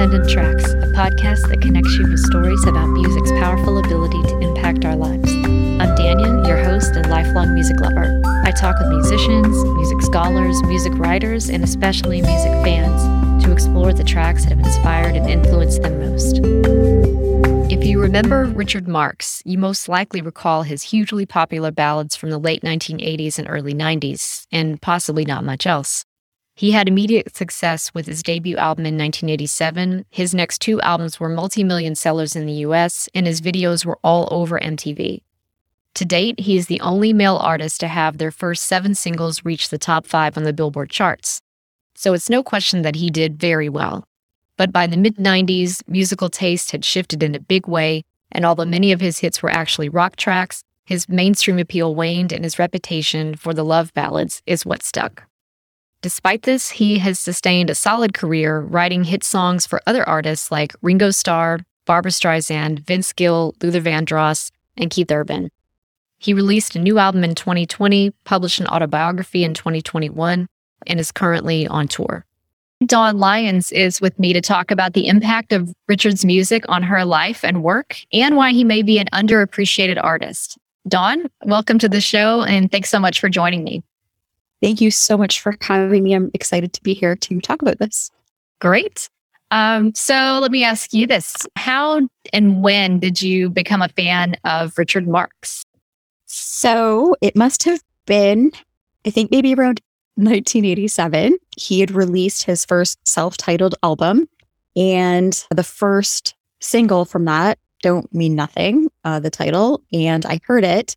Transcendent Tracks, a podcast that connects you with stories about music's powerful ability to impact our lives. I'm Danya, your host and lifelong music lover. I talk with musicians, music scholars, music writers, and especially music fans to explore the tracks that have inspired and influenced them most. If you remember Richard Marx, you most likely recall his hugely popular ballads from the late 1980s and early 90s, and possibly not much else. He had immediate success with his debut album in 1987. His next two albums were multi million sellers in the US, and his videos were all over MTV. To date, he is the only male artist to have their first seven singles reach the top five on the Billboard charts. So it's no question that he did very well. But by the mid 90s, musical taste had shifted in a big way, and although many of his hits were actually rock tracks, his mainstream appeal waned and his reputation for the love ballads is what stuck. Despite this, he has sustained a solid career writing hit songs for other artists like Ringo Starr, Barbra Streisand, Vince Gill, Luther Vandross, and Keith Urban. He released a new album in 2020, published an autobiography in 2021, and is currently on tour. Dawn Lyons is with me to talk about the impact of Richard's music on her life and work and why he may be an underappreciated artist. Dawn, welcome to the show and thanks so much for joining me. Thank you so much for having me. I'm excited to be here to talk about this. Great. Um, so let me ask you this How and when did you become a fan of Richard Marx? So it must have been, I think, maybe around 1987. He had released his first self titled album, and the first single from that, Don't Mean Nothing, uh, the title, and I heard it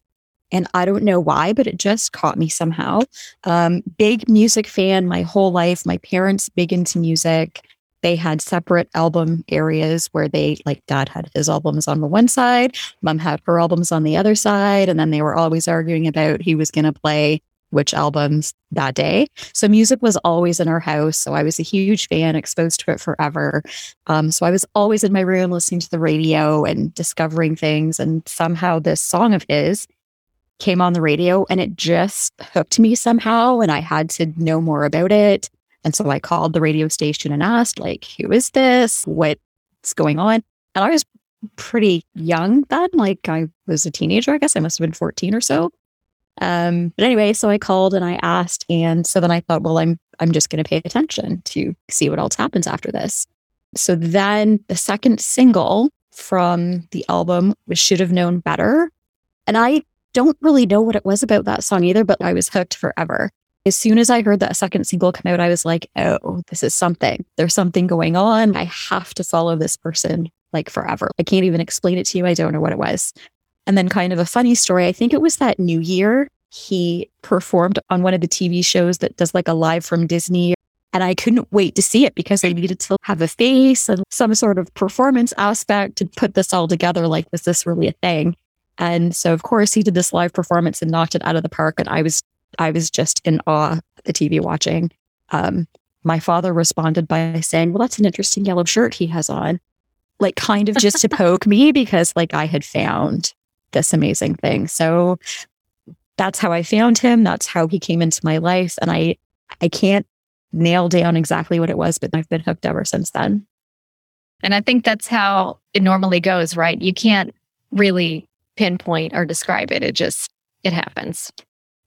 and I don't know why, but it just caught me somehow. Um, big music fan my whole life. My parents big into music. They had separate album areas where they like dad had his albums on the one side, mom had her albums on the other side, and then they were always arguing about who was going to play which albums that day. So music was always in our house. So I was a huge fan, exposed to it forever. Um, so I was always in my room listening to the radio and discovering things. And somehow this song of his came on the radio and it just hooked me somehow and I had to know more about it. And so I called the radio station and asked, like, who is this? What's going on? And I was pretty young then, like I was a teenager, I guess I must have been 14 or so. Um, but anyway, so I called and I asked, and so then I thought, well, I'm I'm just gonna pay attention to see what else happens after this. So then the second single from the album was Should Have Known Better. And I don't really know what it was about that song either, but I was hooked forever. As soon as I heard that second single come out, I was like, oh, this is something. There's something going on. I have to follow this person like forever. I can't even explain it to you. I don't know what it was. And then, kind of a funny story, I think it was that new year he performed on one of the TV shows that does like a live from Disney. And I couldn't wait to see it because I needed to have a face and some sort of performance aspect to put this all together. Like, was this really a thing? And so, of course, he did this live performance and knocked it out of the park. And I was, I was just in awe at the TV watching. Um, my father responded by saying, "Well, that's an interesting yellow shirt he has on," like kind of just to poke me because like I had found this amazing thing. So that's how I found him. That's how he came into my life, and I, I can't nail down exactly what it was, but I've been hooked ever since then. And I think that's how it normally goes, right? You can't really pinpoint or describe it. It just, it happens.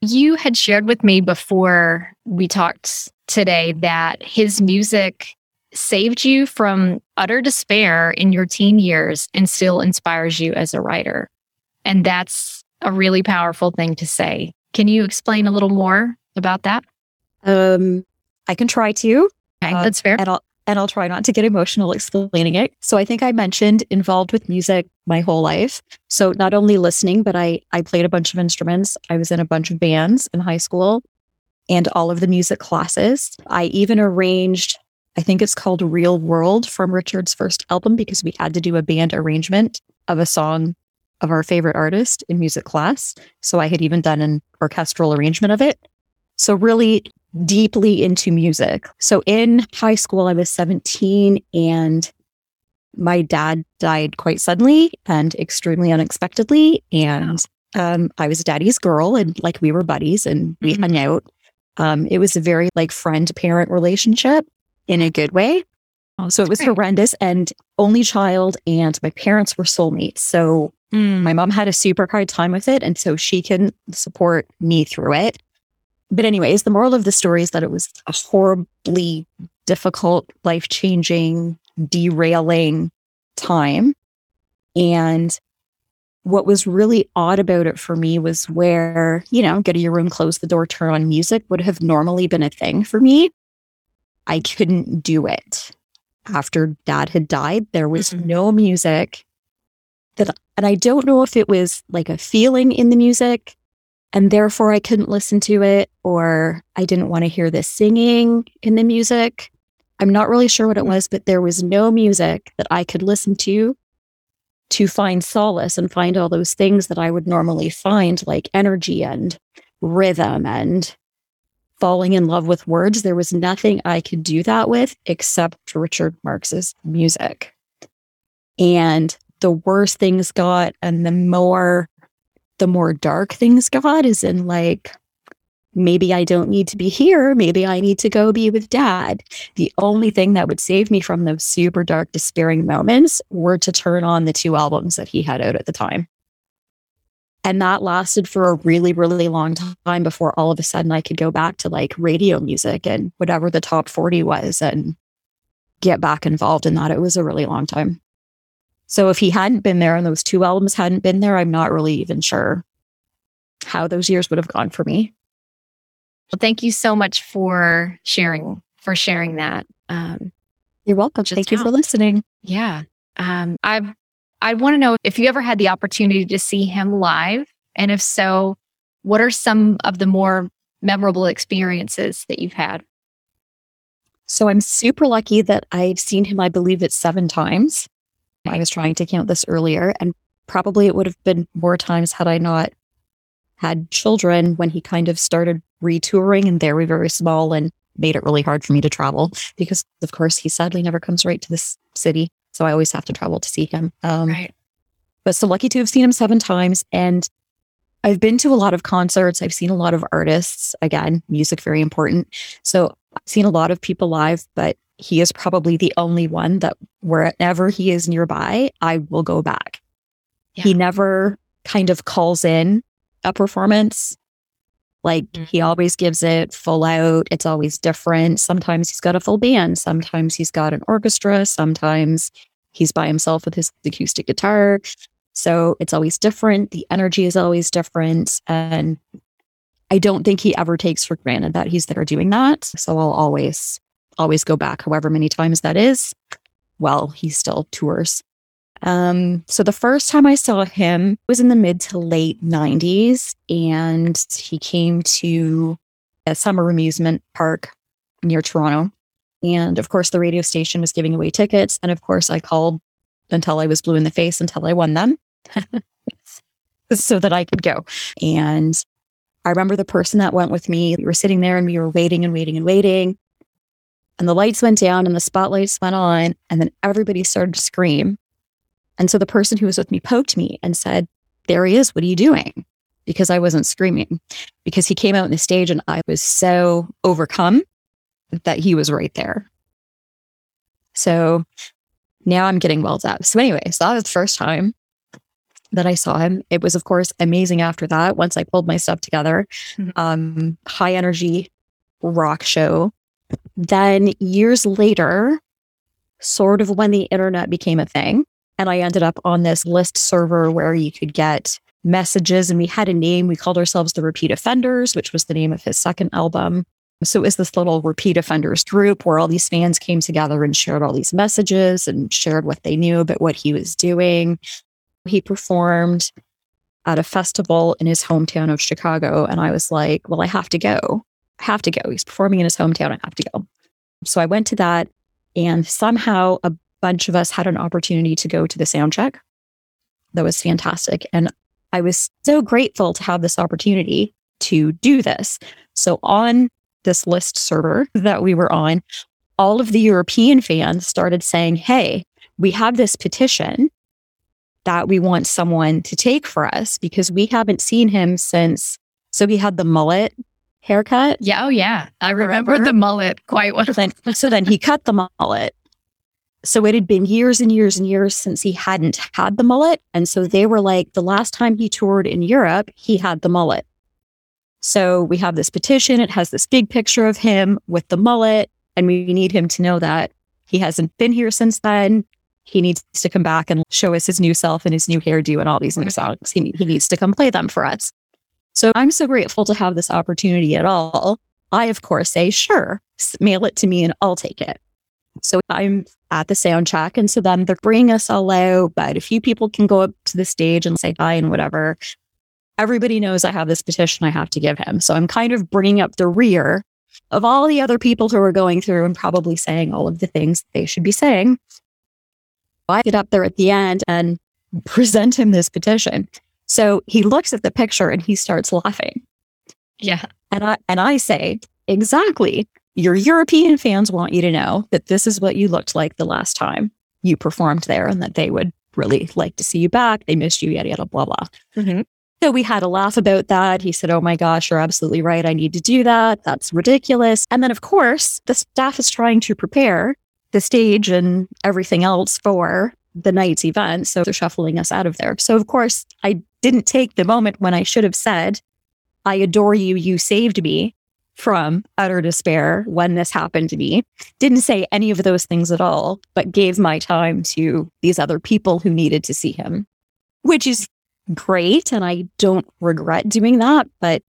You had shared with me before we talked today that his music saved you from utter despair in your teen years and still inspires you as a writer. And that's a really powerful thing to say. Can you explain a little more about that? Um, I can try to. Okay, uh, that's fair. I'll, and I'll try not to get emotional explaining it. So I think I mentioned involved with music my whole life. So not only listening, but I I played a bunch of instruments. I was in a bunch of bands in high school and all of the music classes. I even arranged I think it's called Real World from Richard's first album because we had to do a band arrangement of a song of our favorite artist in music class. So I had even done an orchestral arrangement of it. So really deeply into music. So in high school, I was 17 and my dad died quite suddenly and extremely unexpectedly. And um, I was daddy's girl and like we were buddies and we mm-hmm. hung out. Um, it was a very like friend parent relationship in a good way. Oh, so it was horrendous and only child, and my parents were soulmates. So mm. my mom had a super hard time with it. And so she can support me through it. But, anyways, the moral of the story is that it was a horribly difficult, life changing, derailing time. And what was really odd about it for me was where, you know, get to your room, close the door, turn on music would have normally been a thing for me. I couldn't do it. After dad had died, there was mm-hmm. no music that, and I don't know if it was like a feeling in the music and therefore I couldn't listen to it or I didn't want to hear the singing in the music. I'm not really sure what it was, but there was no music that I could listen to to find solace and find all those things that I would normally find, like energy and rhythm and falling in love with words. There was nothing I could do that with except Richard Marx's music. And the worse things got and the more the more dark things got is in like maybe I don't need to be here. Maybe I need to go be with dad. The only thing that would save me from those super dark, despairing moments were to turn on the two albums that he had out at the time. And that lasted for a really, really long time before all of a sudden I could go back to like radio music and whatever the top 40 was and get back involved in that. It was a really long time. So if he hadn't been there and those two albums hadn't been there, I'm not really even sure how those years would have gone for me. Well, thank you so much for sharing for sharing that. Um, You're welcome. Thank you for listening. Yeah. Um, I I want to know if you ever had the opportunity to see him live, and if so, what are some of the more memorable experiences that you've had? So I'm super lucky that I've seen him. I believe it's seven times. I was trying to count this earlier, and probably it would have been more times had I not had children when he kind of started retouring and they were very small and made it really hard for me to travel because, of course, he sadly never comes right to this city. So I always have to travel to see him. Um, right. But so lucky to have seen him seven times. And I've been to a lot of concerts. I've seen a lot of artists. Again, music, very important. So I've seen a lot of people live, but he is probably the only one that wherever he is nearby, I will go back. Yeah. He never kind of calls in a performance. Like mm-hmm. he always gives it full out. It's always different. Sometimes he's got a full band. Sometimes he's got an orchestra. Sometimes he's by himself with his acoustic guitar. So it's always different. The energy is always different. And I don't think he ever takes for granted that he's there doing that. So I'll always always go back, however many times that is, while he still tours. Um, so the first time I saw him was in the mid to late 90s, and he came to a summer amusement park near Toronto. And of course, the radio station was giving away tickets. And of course, I called until I was blue in the face until I won them so that I could go. And I remember the person that went with me, we were sitting there and we were waiting and waiting and waiting and the lights went down and the spotlights went on and then everybody started to scream. And so the person who was with me poked me and said there he is. What are you doing? Because i wasn't screaming. Because he came out on the stage and i was so overcome that he was right there. So now i'm getting welled up. So anyway so that was the first time that i saw him. It was of course amazing after that once i pulled my stuff together. Mm-hmm. um high energy rock show then years later, sort of when the internet became a thing, and I ended up on this list server where you could get messages and we had a name. We called ourselves the Repeat Offenders, which was the name of his second album. So it was this little Repeat Offenders group where all these fans came together and shared all these messages and shared what they knew about what he was doing. He performed at a festival in his hometown of Chicago. And I was like, well, I have to go have to go. He's performing in his hometown. I have to go. So I went to that, and somehow a bunch of us had an opportunity to go to the sound check. That was fantastic. And I was so grateful to have this opportunity to do this. So on this list server that we were on, all of the European fans started saying, Hey, we have this petition that we want someone to take for us because we haven't seen him since. So he had the mullet haircut. Yeah. Oh, yeah. I remember, remember? the mullet quite well. Then, so then he cut the mullet So it had been years and years and years since he hadn't had the mullet. And so they were like, the last time he toured in Europe, he had the mullet. So we have this petition. It has this big picture of him with the mullet. And we need him to know that he hasn't been here since then. He needs to come back and show us his new self and his new hairdo and all these new songs. He, he needs to come play them for us. So I'm so grateful to have this opportunity at all. I, of course, say, sure, mail it to me and I'll take it. So I'm at the sound check. And so then they're bringing us all out, but a few people can go up to the stage and say hi and whatever. Everybody knows I have this petition I have to give him. So I'm kind of bringing up the rear of all the other people who are going through and probably saying all of the things they should be saying. I get up there at the end and present him this petition. So he looks at the picture and he starts laughing. Yeah. And I and I say, exactly. Your European fans want you to know that this is what you looked like the last time you performed there and that they would really like to see you back. They missed you, yada, yada, blah, blah. Mm-hmm. So we had a laugh about that. He said, Oh my gosh, you're absolutely right. I need to do that. That's ridiculous. And then, of course, the staff is trying to prepare the stage and everything else for the night's event. So they're shuffling us out of there. So, of course, I didn't take the moment when I should have said, I adore you. You saved me from utter despair when this happened to me. Didn't say any of those things at all, but gave my time to these other people who needed to see him, which is great. And I don't regret doing that. But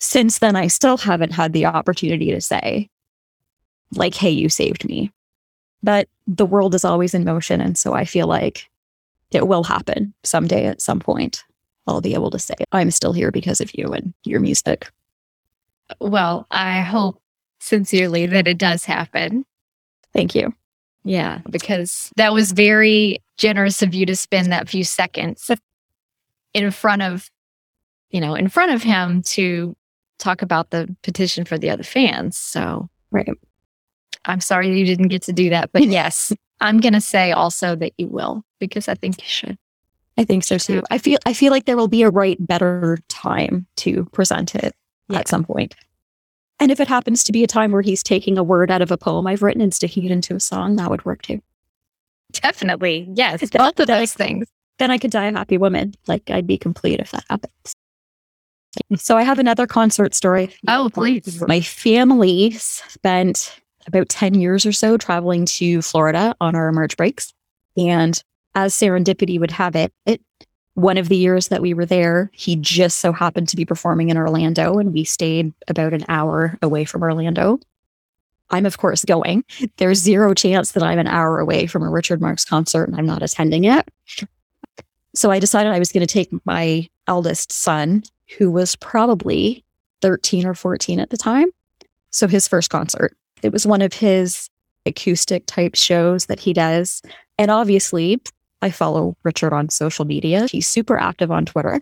since then, I still haven't had the opportunity to say, like, hey, you saved me. But the world is always in motion. And so I feel like it will happen someday at some point. I'll be able to say, I'm still here because of you and your music. Well, I hope sincerely that it does happen. Thank you. Yeah, because that was very generous of you to spend that few seconds in front of, you know, in front of him to talk about the petition for the other fans. So, right. I'm sorry you didn't get to do that, but yes, I'm going to say also that you will because I think you should. I think so too. I feel I feel like there will be a right better time to present it yeah. at some point. And if it happens to be a time where he's taking a word out of a poem I've written and sticking it into a song, that would work too. Definitely. Yes. Both of those things. Then I could die a happy woman. Like I'd be complete if that happens. So I have another concert story. Oh, please. My family spent about 10 years or so traveling to Florida on our March breaks. And as serendipity would have it, it one of the years that we were there, he just so happened to be performing in Orlando, and we stayed about an hour away from Orlando. I'm, of course, going. There's zero chance that I'm an hour away from a Richard Marx concert and I'm not attending it. So I decided I was going to take my eldest son, who was probably 13 or 14 at the time. So his first concert. It was one of his acoustic type shows that he does. And obviously, I follow Richard on social media. He's super active on Twitter.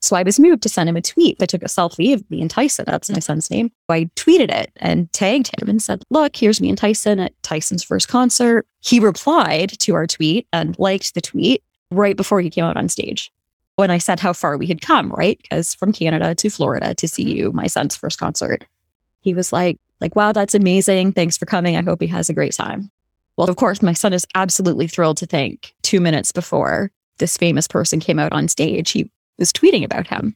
So I was moved to send him a tweet. I took a selfie of me and Tyson. That's my son's name. I tweeted it and tagged him and said, Look, here's me and Tyson at Tyson's first concert. He replied to our tweet and liked the tweet right before he came out on stage. When I said how far we had come, right? Because from Canada to Florida to see you, my son's first concert. He was like, like, wow, that's amazing. Thanks for coming. I hope he has a great time. Well, of course, my son is absolutely thrilled to think two minutes before this famous person came out on stage, he was tweeting about him.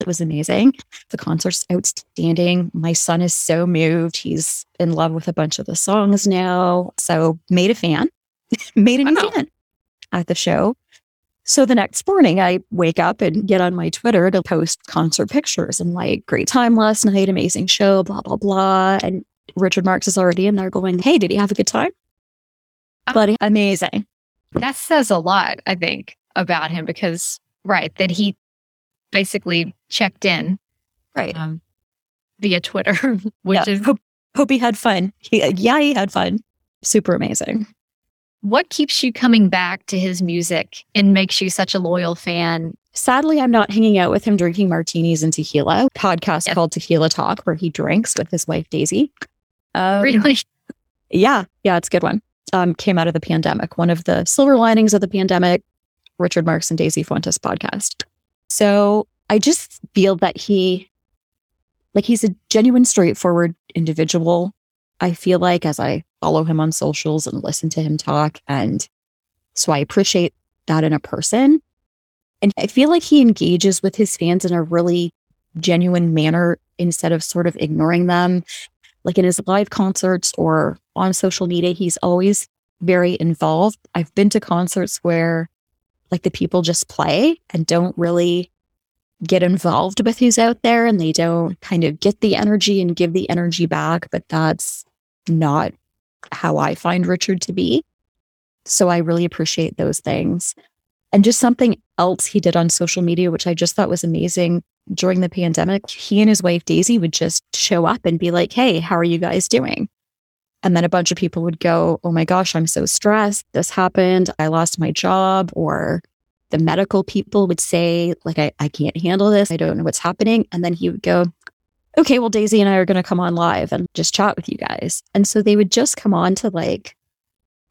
It was amazing. The concert's outstanding. My son is so moved. He's in love with a bunch of the songs now. So made a fan, made a new wow. fan at the show. So the next morning, I wake up and get on my Twitter to post concert pictures and like, great time last night, amazing show, blah, blah, blah. And Richard Marx is already in there going, Hey, did he have a good time? but amazing. That says a lot, I think, about him because, right, that he basically checked in, right, um, via Twitter, which yeah. is hope, hope he had fun. He, yeah, he had fun. Super amazing. What keeps you coming back to his music and makes you such a loyal fan? Sadly, I'm not hanging out with him drinking martinis and tequila. Podcast yep. called Tequila Talk, where he drinks with his wife Daisy. Um, really? Yeah, yeah, it's a good one um, came out of the pandemic. One of the silver linings of the pandemic, Richard Marx and Daisy Fuentes podcast. So I just feel that he, like, he's a genuine, straightforward individual. I feel like as I follow him on socials and listen to him talk. And so I appreciate that in a person. And I feel like he engages with his fans in a really genuine manner instead of sort of ignoring them. Like in his live concerts or on social media, he's always very involved. I've been to concerts where like the people just play and don't really get involved with who's out there and they don't kind of get the energy and give the energy back. But that's not how I find Richard to be. So I really appreciate those things. And just something else he did on social media, which I just thought was amazing during the pandemic, he and his wife Daisy would just show up and be like, Hey, how are you guys doing? And then a bunch of people would go, Oh my gosh, I'm so stressed. This happened. I lost my job. Or the medical people would say, like, I, I can't handle this. I don't know what's happening. And then he would go, Okay, well, Daisy and I are going to come on live and just chat with you guys. And so they would just come on to like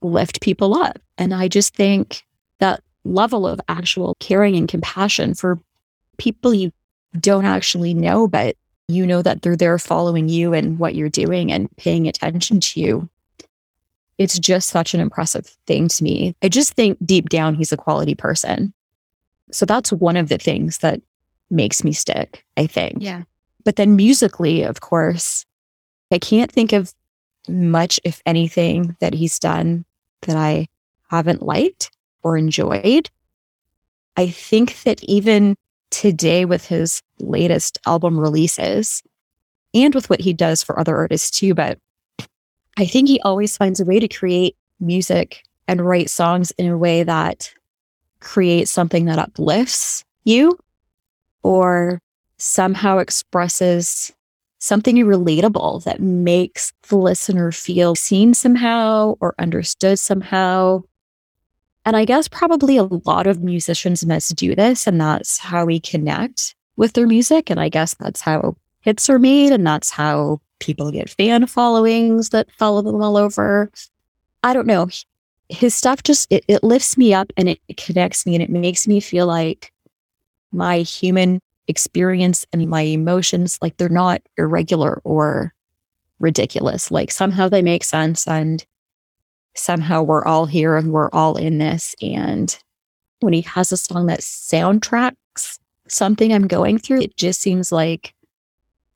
lift people up. And I just think that level of actual caring and compassion for people you don't actually know, but you know that they're there following you and what you're doing and paying attention to you. It's just such an impressive thing to me. I just think deep down, he's a quality person. So that's one of the things that makes me stick, I think. Yeah. But then musically, of course, I can't think of much, if anything, that he's done that I haven't liked or enjoyed. I think that even today, with his latest album releases and with what he does for other artists too, but I think he always finds a way to create music and write songs in a way that creates something that uplifts you or somehow expresses something relatable that makes the listener feel seen somehow or understood somehow. And I guess probably a lot of musicians must do this, and that's how we connect with their music. And I guess that's how hits are made, and that's how people get fan followings that follow them all over. I don't know. His stuff just it, it lifts me up and it, it connects me and it makes me feel like my human experience and my emotions like they're not irregular or ridiculous. Like somehow they make sense and somehow we're all here and we're all in this. And when he has a song that soundtracks something i'm going through it just seems like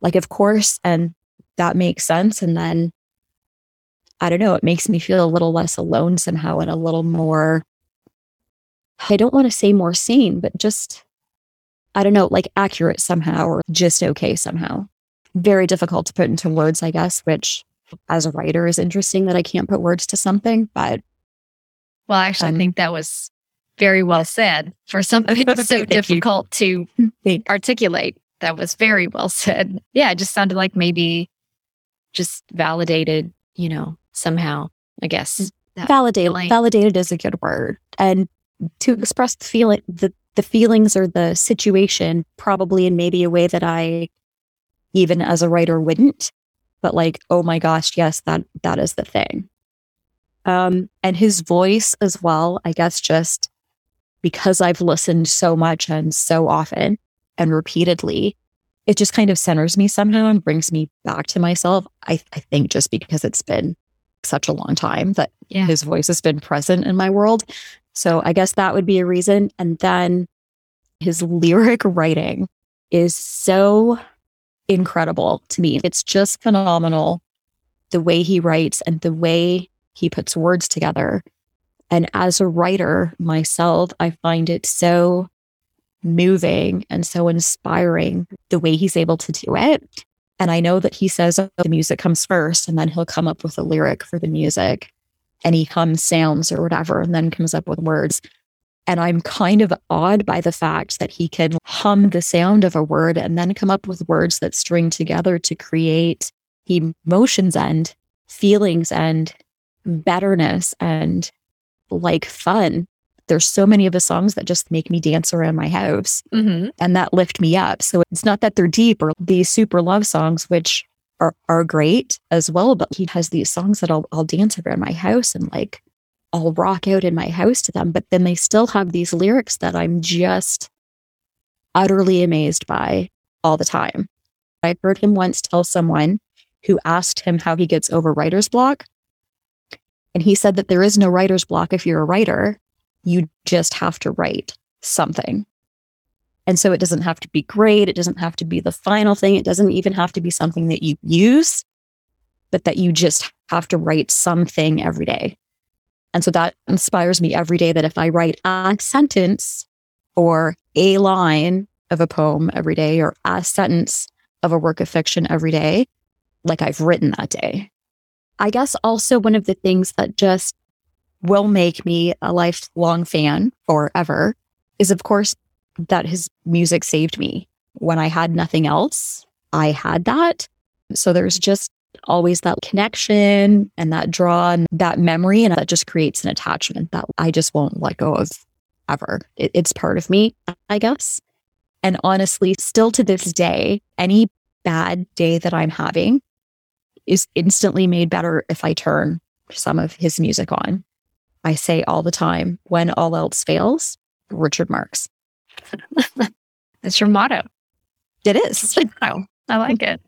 like of course and that makes sense. And then i don't know it makes me feel a little less alone somehow and a little more i don't want to say more sane but just I don't know, like accurate somehow or just okay somehow. Very difficult to put into words, I guess, which as a writer is interesting that I can't put words to something. But well, actually, um, I think that was very well said for something so difficult to articulate. That was very well said. Yeah, it just sounded like maybe just validated, you know, somehow, I guess. Validated, validated is a good word. And to express the feeling, the the feelings or the situation probably in maybe a way that I even as a writer wouldn't. But like oh my gosh yes that that is the thing. Um and his voice as well I guess just because I've listened so much and so often and repeatedly it just kind of centers me somehow and brings me back to myself I, I think just because it's been such a long time that yeah. his voice has been present in my world so I guess that would be a reason. And then his lyric writing is so incredible to me. It's just phenomenal the way he writes and the way he puts words together. And as a writer myself, I find it so moving and so inspiring the way he's able to do it. And I know that he says oh, the music comes first and then he'll come up with a lyric for the music and he hums sounds or whatever and then comes up with words. And I'm kind of awed by the fact that he can hum the sound of a word and then come up with words that string together to create emotions and feelings and betterness and like fun. There's so many of the songs that just make me dance around my house mm-hmm. and that lift me up. So it's not that they're deep or these super love songs, which are, are great as well. But he has these songs that I'll, I'll dance around my house and like I'll rock out in my house to them. But then they still have these lyrics that I'm just utterly amazed by all the time. I heard him once tell someone who asked him how he gets over writer's block. And he said that there is no writer's block if you're a writer. You just have to write something. And so it doesn't have to be great. It doesn't have to be the final thing. It doesn't even have to be something that you use, but that you just have to write something every day. And so that inspires me every day that if I write a sentence or a line of a poem every day or a sentence of a work of fiction every day, like I've written that day. I guess also one of the things that just will make me a lifelong fan forever is, of course, that his music saved me. When I had nothing else, I had that. So there's just always that connection and that draw and that memory. And that just creates an attachment that I just won't let go of ever. It, it's part of me, I guess. And honestly, still to this day, any bad day that I'm having is instantly made better if I turn some of his music on. I say all the time, when all else fails, Richard Marx. That's your motto. It is. I like it.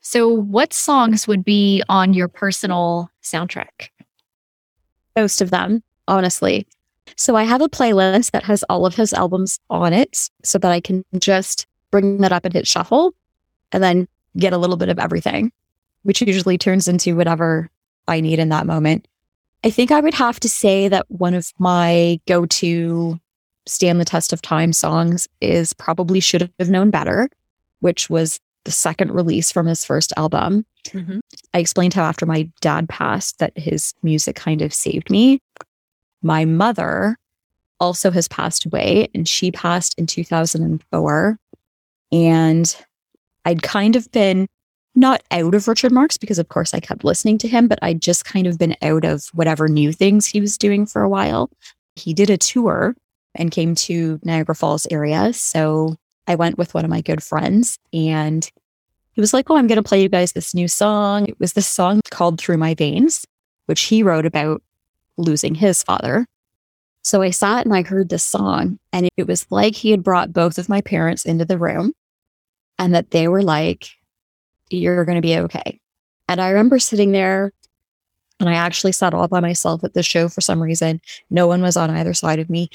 So, what songs would be on your personal soundtrack? Most of them, honestly. So, I have a playlist that has all of his albums on it so that I can just bring that up and hit shuffle and then get a little bit of everything, which usually turns into whatever I need in that moment. I think I would have to say that one of my go to stand the test of time songs is probably Should Have Known Better, which was the second release from his first album. Mm-hmm. I explained how after my dad passed that his music kind of saved me. My mother also has passed away and she passed in 2004 and I'd kind of been not out of Richard Marx because of course I kept listening to him but I'd just kind of been out of whatever new things he was doing for a while. He did a tour and came to Niagara Falls area so I went with one of my good friends and he was like, Oh, I'm going to play you guys this new song. It was this song called Through My Veins, which he wrote about losing his father. So I sat and I heard this song, and it was like he had brought both of my parents into the room and that they were like, You're going to be okay. And I remember sitting there and I actually sat all by myself at the show for some reason. No one was on either side of me.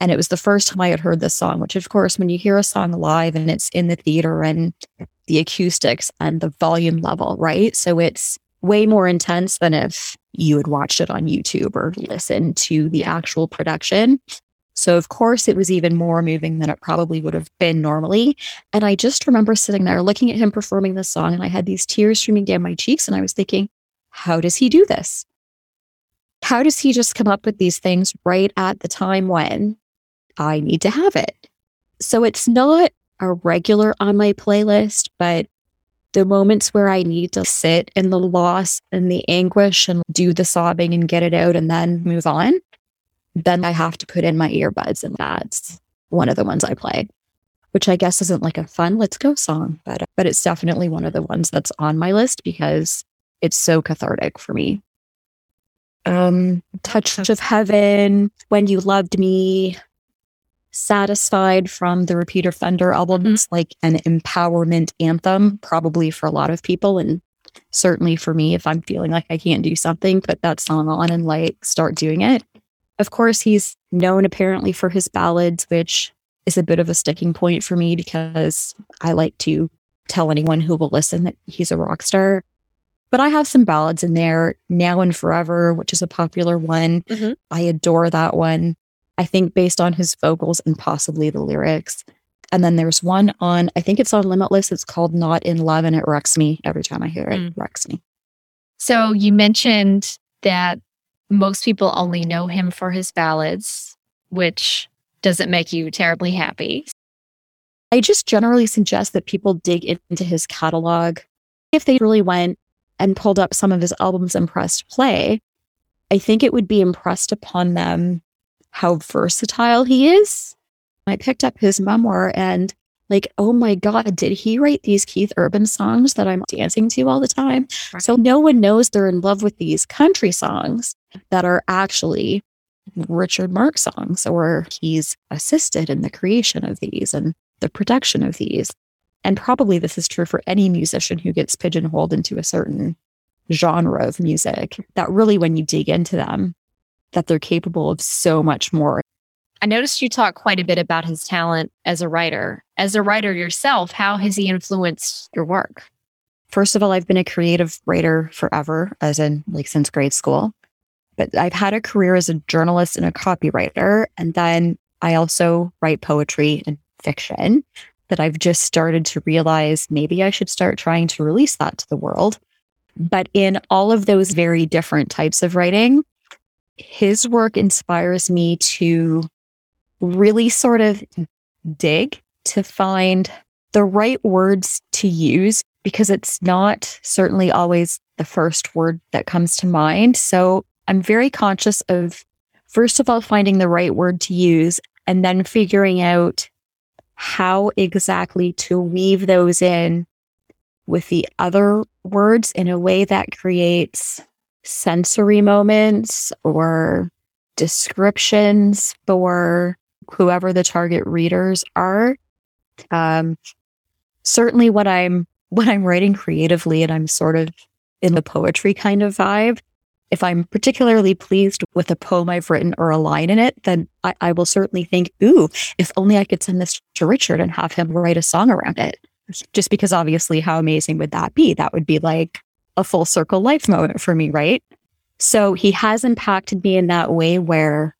And it was the first time I had heard this song, which, of course, when you hear a song live and it's in the theater and the acoustics and the volume level, right? So it's way more intense than if you had watched it on YouTube or listened to the actual production. So, of course, it was even more moving than it probably would have been normally. And I just remember sitting there looking at him performing this song, and I had these tears streaming down my cheeks. And I was thinking, how does he do this? How does he just come up with these things right at the time when I need to have it. So it's not a regular on my playlist, but the moments where I need to sit in the loss and the anguish and do the sobbing and get it out and then move on, then I have to put in my earbuds and that's one of the ones I play, which I guess isn't like a fun let's go song, but but it's definitely one of the ones that's on my list because it's so cathartic for me. Um Touch of Heaven, When You Loved Me, satisfied from the Repeat Offender album. Mm-hmm. It's like an empowerment anthem, probably for a lot of people. And certainly for me, if I'm feeling like I can't do something, put that song on and like start doing it. Of course, he's known apparently for his ballads, which is a bit of a sticking point for me because I like to tell anyone who will listen that he's a rock star. But I have some ballads in there, Now and Forever, which is a popular one. Mm-hmm. I adore that one. I think based on his vocals and possibly the lyrics. And then there's one on, I think it's on Limitless. It's called Not in Love, and it wrecks me every time I hear it. Mm. Wrecks me. So you mentioned that most people only know him for his ballads, which doesn't make you terribly happy. I just generally suggest that people dig into his catalog. If they really went and pulled up some of his albums and pressed play, I think it would be impressed upon them how versatile he is. I picked up his memoir and like, oh my God, did he write these Keith Urban songs that I'm dancing to all the time? Right. So no one knows they're in love with these country songs that are actually Richard Marx songs, or he's assisted in the creation of these and the production of these. And probably this is true for any musician who gets pigeonholed into a certain genre of music that really, when you dig into them, that they're capable of so much more. I noticed you talk quite a bit about his talent as a writer. As a writer yourself, how has he influenced your work? First of all, I've been a creative writer forever, as in like since grade school. But I've had a career as a journalist and a copywriter. And then I also write poetry and fiction that I've just started to realize maybe I should start trying to release that to the world. But in all of those very different types of writing, his work inspires me to really sort of dig to find the right words to use because it's not certainly always the first word that comes to mind. So I'm very conscious of, first of all, finding the right word to use and then figuring out how exactly to weave those in with the other words in a way that creates sensory moments or descriptions for whoever the target readers are. Um, certainly when I'm when I'm writing creatively and I'm sort of in the poetry kind of vibe, if I'm particularly pleased with a poem I've written or a line in it, then I, I, will certainly think, ooh, if only I could send this to Richard and have him write a song around it. Just because obviously, how amazing would that be? That would be like a full circle life moment for me, right? So he has impacted me in that way where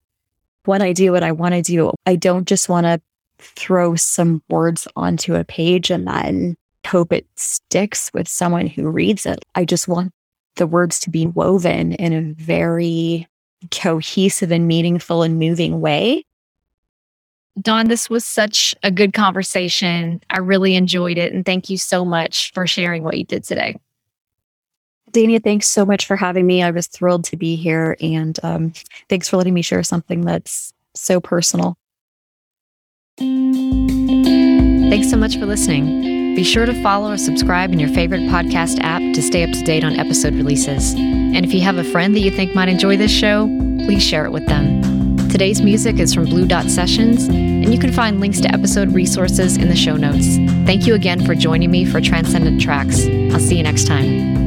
when I do what I want to do, I don't just want to throw some words onto a page and then hope it sticks with someone who reads it. I just want the words to be woven in a very cohesive and meaningful and moving way. Dawn, this was such a good conversation. I really enjoyed it. And thank you so much for sharing what you did today. Dania, thanks so much for having me. I was thrilled to be here. And um, thanks for letting me share something that's so personal. Thanks so much for listening. Be sure to follow or subscribe in your favorite podcast app to stay up to date on episode releases. And if you have a friend that you think might enjoy this show, please share it with them. Today's music is from Blue Dot Sessions, and you can find links to episode resources in the show notes. Thank you again for joining me for Transcendent Tracks. I'll see you next time.